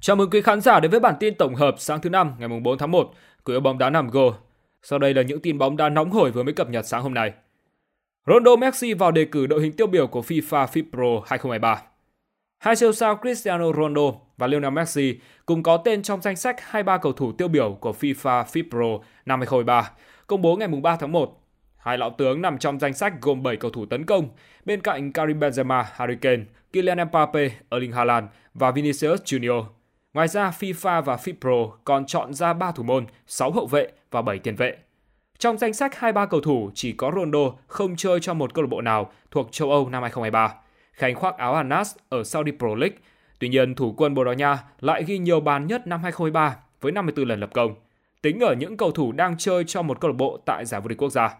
Chào mừng quý khán giả đến với bản tin tổng hợp sáng thứ năm ngày 4 tháng 1 của bóng đá Nam Go. Sau đây là những tin bóng đá nóng hổi vừa mới cập nhật sáng hôm nay. Ronaldo Messi vào đề cử đội hình tiêu biểu của FIFA FIPRO 2023. Hai siêu sao Cristiano Ronaldo và Lionel Messi cùng có tên trong danh sách 23 cầu thủ tiêu biểu của FIFA FIPRO năm 2023, công bố ngày 3 tháng 1. Hai lão tướng nằm trong danh sách gồm 7 cầu thủ tấn công, bên cạnh Karim Benzema, Harry Kane, Kylian Mbappe, Erling Haaland và Vinicius Junior. Ngoài ra, FIFA và FIPRO còn chọn ra 3 thủ môn, 6 hậu vệ và 7 tiền vệ. Trong danh sách 23 cầu thủ, chỉ có Ronaldo không chơi cho một câu lạc bộ nào thuộc châu Âu năm 2023. Khánh khoác áo Anas ở Saudi Pro League. Tuy nhiên, thủ quân Bồ Đào Nha lại ghi nhiều bàn nhất năm 2023 với 54 lần lập công, tính ở những cầu thủ đang chơi cho một câu lạc bộ tại giải vô địch quốc gia.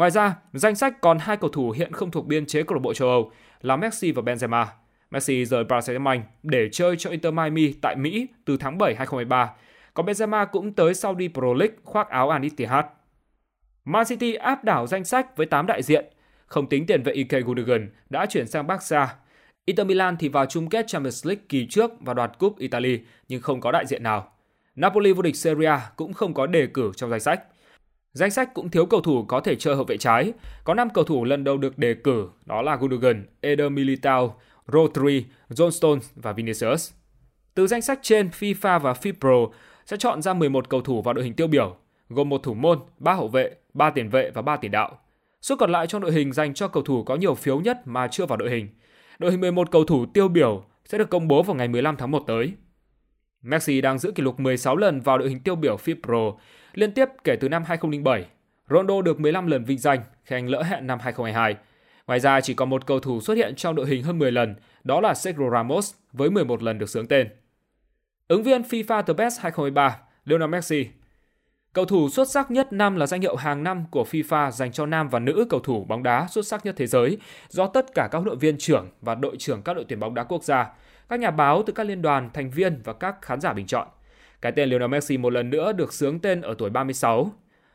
Ngoài ra, danh sách còn hai cầu thủ hiện không thuộc biên chế câu lạc bộ châu Âu là Messi và Benzema. Messi rời Paris Saint-Germain để chơi cho Inter Miami tại Mỹ từ tháng 7 2023. Còn Benzema cũng tới Saudi Pro League khoác áo Al Ittihad. Man City áp đảo danh sách với 8 đại diện, không tính tiền vệ Ike Gundogan đã chuyển sang Barca. Inter Milan thì vào chung kết Champions League kỳ trước và đoạt cúp Italy nhưng không có đại diện nào. Napoli vô địch Serie A cũng không có đề cử trong danh sách. Danh sách cũng thiếu cầu thủ có thể chơi hậu vệ trái. Có 5 cầu thủ lần đầu được đề cử, đó là Gundogan, Eder Militao, Rodri, John Stones và Vinicius. Từ danh sách trên, FIFA và FIPRO sẽ chọn ra 11 cầu thủ vào đội hình tiêu biểu, gồm một thủ môn, 3 hậu vệ, 3 tiền vệ và 3 tiền đạo. Số còn lại trong đội hình dành cho cầu thủ có nhiều phiếu nhất mà chưa vào đội hình. Đội hình 11 cầu thủ tiêu biểu sẽ được công bố vào ngày 15 tháng 1 tới. Messi đang giữ kỷ lục 16 lần vào đội hình tiêu biểu FIPRO, liên tiếp kể từ năm 2007. Ronaldo được 15 lần vinh danh khi anh lỡ hẹn năm 2022. Ngoài ra chỉ còn một cầu thủ xuất hiện trong đội hình hơn 10 lần, đó là Sergio Ramos với 11 lần được sướng tên. Ứng viên FIFA The Best 2023, Lionel Messi. Cầu thủ xuất sắc nhất năm là danh hiệu hàng năm của FIFA dành cho nam và nữ cầu thủ bóng đá xuất sắc nhất thế giới do tất cả các huấn luyện viên trưởng và đội trưởng các đội tuyển bóng đá quốc gia, các nhà báo từ các liên đoàn, thành viên và các khán giả bình chọn. Cái tên Lionel Messi một lần nữa được sướng tên ở tuổi 36.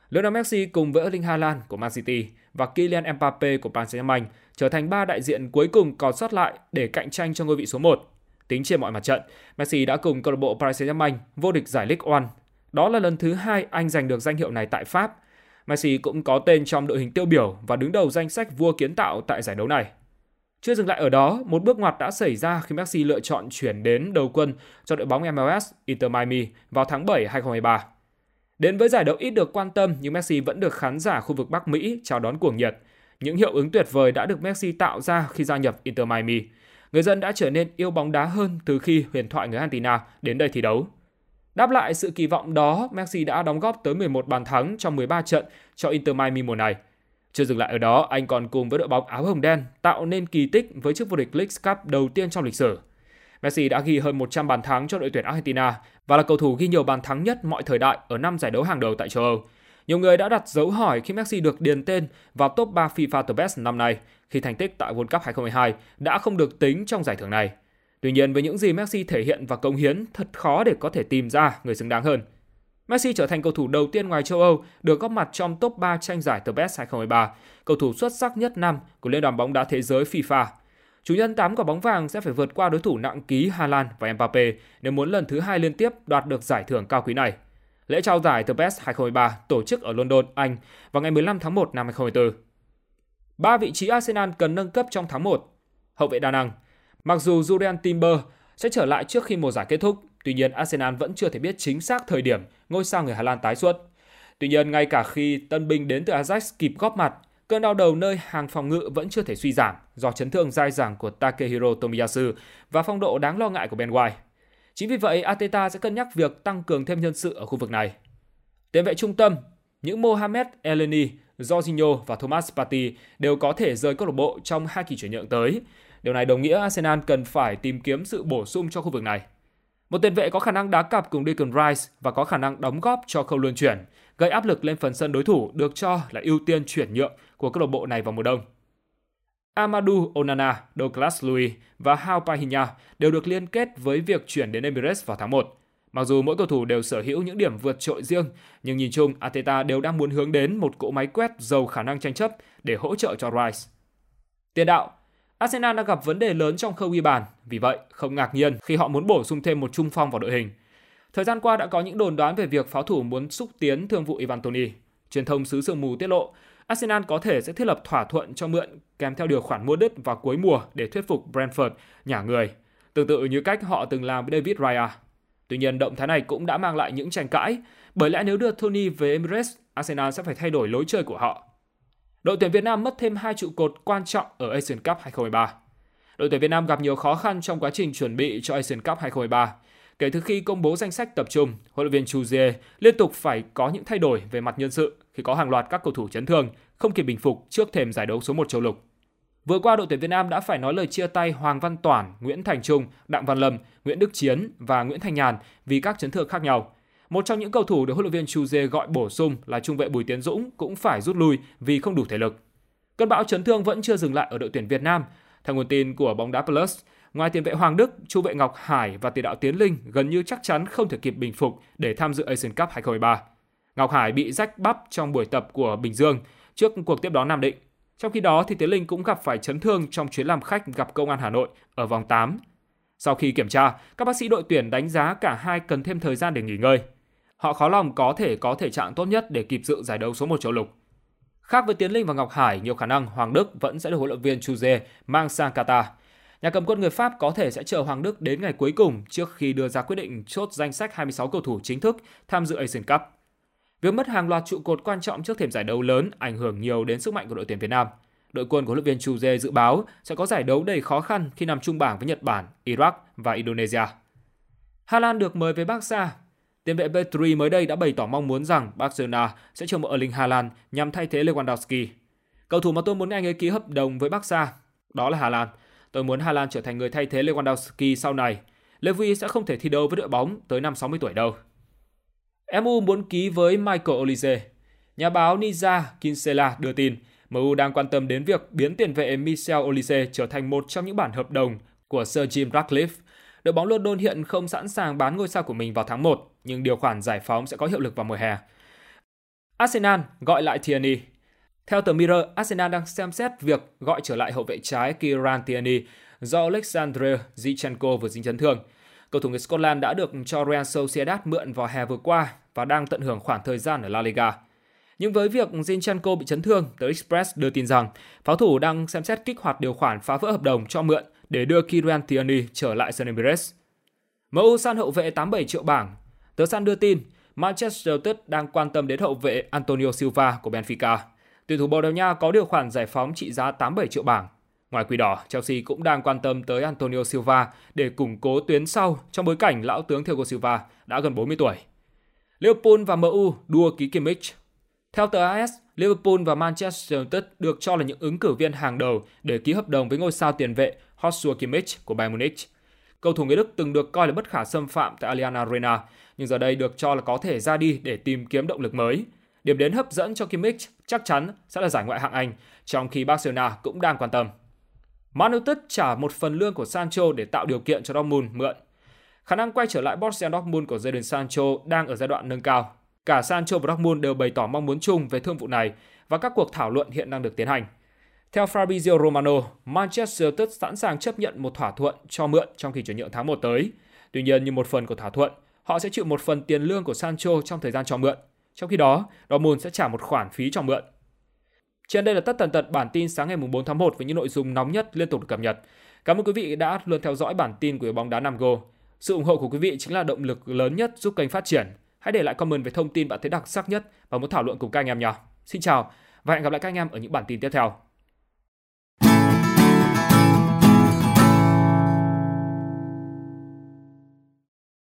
Lionel Messi cùng với Erling Haaland của Man City và Kylian Mbappe của Paris Saint-Germain trở thành ba đại diện cuối cùng còn sót lại để cạnh tranh cho ngôi vị số 1. Tính trên mọi mặt trận, Messi đã cùng câu lạc bộ Paris Saint-Germain vô địch giải Ligue 1. Đó là lần thứ hai anh giành được danh hiệu này tại Pháp. Messi cũng có tên trong đội hình tiêu biểu và đứng đầu danh sách vua kiến tạo tại giải đấu này. Chưa dừng lại ở đó, một bước ngoặt đã xảy ra khi Messi lựa chọn chuyển đến đầu quân cho đội bóng MLS Inter Miami vào tháng 7 2023. Đến với giải đấu ít được quan tâm nhưng Messi vẫn được khán giả khu vực Bắc Mỹ chào đón cuồng nhiệt. Những hiệu ứng tuyệt vời đã được Messi tạo ra khi gia nhập Inter Miami. Người dân đã trở nên yêu bóng đá hơn từ khi huyền thoại người Argentina đến đây thi đấu. Đáp lại sự kỳ vọng đó, Messi đã đóng góp tới 11 bàn thắng trong 13 trận cho Inter Miami mùa này. Chưa dừng lại ở đó, anh còn cùng với đội bóng áo hồng đen tạo nên kỳ tích với chức vô địch League Cup đầu tiên trong lịch sử. Messi đã ghi hơn 100 bàn thắng cho đội tuyển Argentina và là cầu thủ ghi nhiều bàn thắng nhất mọi thời đại ở năm giải đấu hàng đầu tại châu Âu. Nhiều người đã đặt dấu hỏi khi Messi được điền tên vào top 3 FIFA The Best năm nay khi thành tích tại World Cup 2022 đã không được tính trong giải thưởng này. Tuy nhiên với những gì Messi thể hiện và cống hiến thật khó để có thể tìm ra người xứng đáng hơn. Messi trở thành cầu thủ đầu tiên ngoài châu Âu được góp mặt trong top 3 tranh giải The Best 2023, cầu thủ xuất sắc nhất năm của Liên đoàn bóng đá thế giới FIFA Chủ nhân 8 quả bóng vàng sẽ phải vượt qua đối thủ nặng ký Hà Lan và Mbappe nếu muốn lần thứ hai liên tiếp đoạt được giải thưởng cao quý này. Lễ trao giải The Best 2023 tổ chức ở London, Anh vào ngày 15 tháng 1 năm 2024. Ba vị trí Arsenal cần nâng cấp trong tháng 1. Hậu vệ đa năng. Mặc dù Julian Timber sẽ trở lại trước khi mùa giải kết thúc, tuy nhiên Arsenal vẫn chưa thể biết chính xác thời điểm ngôi sao người Hà Lan tái xuất. Tuy nhiên, ngay cả khi tân binh đến từ Ajax kịp góp mặt, Cơn đau đầu nơi hàng phòng ngự vẫn chưa thể suy giảm do chấn thương dai dẳng của Takehiro Tomiyasu và phong độ đáng lo ngại của Ben White. Chính vì vậy, Ateta sẽ cân nhắc việc tăng cường thêm nhân sự ở khu vực này. Tiền vệ trung tâm, những Mohamed Elneny, Jorginho và Thomas Partey đều có thể rời câu lạc bộ trong hai kỳ chuyển nhượng tới. Điều này đồng nghĩa Arsenal cần phải tìm kiếm sự bổ sung cho khu vực này. Một tiền vệ có khả năng đá cặp cùng Declan Rice và có khả năng đóng góp cho khâu luân chuyển, gây áp lực lên phần sân đối thủ được cho là ưu tiên chuyển nhượng của câu lạc bộ này vào mùa đông. Amadou Onana, Douglas Luiz và Hao Pahina đều được liên kết với việc chuyển đến Emirates vào tháng 1. Mặc dù mỗi cầu thủ đều sở hữu những điểm vượt trội riêng, nhưng nhìn chung Ateta đều đang muốn hướng đến một cỗ máy quét giàu khả năng tranh chấp để hỗ trợ cho Rice. Tiền đạo Arsenal đang gặp vấn đề lớn trong khâu ghi bàn, vì vậy không ngạc nhiên khi họ muốn bổ sung thêm một trung phong vào đội hình. Thời gian qua đã có những đồn đoán về việc pháo thủ muốn xúc tiến thương vụ Ivan Toni. Truyền thông xứ sương mù tiết lộ, Arsenal có thể sẽ thiết lập thỏa thuận cho mượn kèm theo điều khoản mua đứt vào cuối mùa để thuyết phục Brentford nhả người, tương tự như cách họ từng làm với David Raya. Tuy nhiên, động thái này cũng đã mang lại những tranh cãi, bởi lẽ nếu đưa Tony về Emirates, Arsenal sẽ phải thay đổi lối chơi của họ. Đội tuyển Việt Nam mất thêm hai trụ cột quan trọng ở Asian Cup 2023. Đội tuyển Việt Nam gặp nhiều khó khăn trong quá trình chuẩn bị cho Asian Cup 2023. Kể từ khi công bố danh sách tập trung, huấn luyện viên Chu Jie liên tục phải có những thay đổi về mặt nhân sự khi có hàng loạt các cầu thủ chấn thương không kịp bình phục trước thềm giải đấu số 1 châu lục. Vừa qua đội tuyển Việt Nam đã phải nói lời chia tay Hoàng Văn Toản, Nguyễn Thành Trung, Đặng Văn Lâm, Nguyễn Đức Chiến và Nguyễn Thành Nhàn vì các chấn thương khác nhau. Một trong những cầu thủ được huấn luyện viên Chuze gọi bổ sung là trung vệ Bùi Tiến Dũng cũng phải rút lui vì không đủ thể lực. Cơn bão chấn thương vẫn chưa dừng lại ở đội tuyển Việt Nam. Theo nguồn tin của bóng đá Plus, ngoài tiền vệ Hoàng Đức, trung vệ Ngọc Hải và tiền đạo Tiến Linh gần như chắc chắn không thể kịp bình phục để tham dự Asian Cup 2023. Ngọc Hải bị rách bắp trong buổi tập của Bình Dương trước cuộc tiếp đón Nam Định. Trong khi đó thì Tiến Linh cũng gặp phải chấn thương trong chuyến làm khách gặp Công an Hà Nội ở vòng 8. Sau khi kiểm tra, các bác sĩ đội tuyển đánh giá cả hai cần thêm thời gian để nghỉ ngơi. Họ khó lòng có thể có thể trạng tốt nhất để kịp dự giải đấu số 1 châu lục. Khác với Tiến Linh và Ngọc Hải, nhiều khả năng Hoàng Đức vẫn sẽ được huấn luyện viên Chuze mang sang Qatar. Nhà cầm quân người Pháp có thể sẽ chờ Hoàng Đức đến ngày cuối cùng trước khi đưa ra quyết định chốt danh sách 26 cầu thủ chính thức tham dự Asian Cup. Việc mất hàng loạt trụ cột quan trọng trước thềm giải đấu lớn ảnh hưởng nhiều đến sức mạnh của đội tuyển Việt Nam. Đội quân của huấn luyện viên Chuze dự báo sẽ có giải đấu đầy khó khăn khi nằm chung bảng với Nhật Bản, Iraq và Indonesia. Hà Lan được mời về Barca Tiền vệ Petri mới đây đã bày tỏ mong muốn rằng Barcelona sẽ chiêu mộ Erling Haaland nhằm thay thế Lewandowski. Cầu thủ mà tôi muốn anh ấy ký hợp đồng với Barca, đó là Hà Lan. Tôi muốn Hà Lan trở thành người thay thế Lewandowski sau này. Levy sẽ không thể thi đấu với đội bóng tới năm 60 tuổi đâu. MU muốn ký với Michael Olise. Nhà báo Niza Kinsella đưa tin, MU đang quan tâm đến việc biến tiền vệ Michel Olise trở thành một trong những bản hợp đồng của Sir Jim Ratcliffe Đội bóng London hiện không sẵn sàng bán ngôi sao của mình vào tháng 1, nhưng điều khoản giải phóng sẽ có hiệu lực vào mùa hè. Arsenal gọi lại Tierney. Theo tờ Mirror, Arsenal đang xem xét việc gọi trở lại hậu vệ trái Kieran Tierney do Alexander Zinchenko vừa dính chấn thương. Cầu thủ người Scotland đã được cho Real Sociedad mượn vào hè vừa qua và đang tận hưởng khoảng thời gian ở La Liga. Nhưng với việc Zinchenko bị chấn thương, tờ Express đưa tin rằng pháo thủ đang xem xét kích hoạt điều khoản phá vỡ hợp đồng cho mượn để đưa Kieran Tierney trở lại sân Emirates. MU san hậu vệ 87 triệu bảng. Tờ Sun đưa tin, Manchester United đang quan tâm đến hậu vệ Antonio Silva của Benfica. Tuyển thủ Bồ Đào Nha có điều khoản giải phóng trị giá 87 triệu bảng. Ngoài quỷ đỏ, Chelsea cũng đang quan tâm tới Antonio Silva để củng cố tuyến sau trong bối cảnh lão tướng Thiago Silva đã gần 40 tuổi. Liverpool và MU đua ký Kimmich. Theo tờ AS, Liverpool và Manchester United được cho là những ứng cử viên hàng đầu để ký hợp đồng với ngôi sao tiền vệ Joshua Kimmich của Bayern Munich. Cầu thủ người Đức từng được coi là bất khả xâm phạm tại Allianz Arena, nhưng giờ đây được cho là có thể ra đi để tìm kiếm động lực mới. Điểm đến hấp dẫn cho Kimmich chắc chắn sẽ là giải ngoại hạng Anh, trong khi Barcelona cũng đang quan tâm. Man United trả một phần lương của Sancho để tạo điều kiện cho Dortmund mượn. Khả năng quay trở lại Borussia Dortmund của Jadon Sancho đang ở giai đoạn nâng cao. Cả Sancho và Dortmund đều bày tỏ mong muốn chung về thương vụ này và các cuộc thảo luận hiện đang được tiến hành. Theo Fabrizio Romano, Manchester United sẵn sàng chấp nhận một thỏa thuận cho mượn trong kỳ chuyển nhượng tháng 1 tới. Tuy nhiên, như một phần của thỏa thuận, họ sẽ chịu một phần tiền lương của Sancho trong thời gian cho mượn. Trong khi đó, Dortmund sẽ trả một khoản phí cho mượn. Trên đây là tất tần tật bản tin sáng ngày 4 tháng 1 với những nội dung nóng nhất liên tục được cập nhật. Cảm ơn quý vị đã luôn theo dõi bản tin của bóng đá Nam Go. Sự ủng hộ của quý vị chính là động lực lớn nhất giúp kênh phát triển. Hãy để lại comment về thông tin bạn thấy đặc sắc nhất và muốn thảo luận cùng các anh em nhé. Xin chào và hẹn gặp lại các anh em ở những bản tin tiếp theo.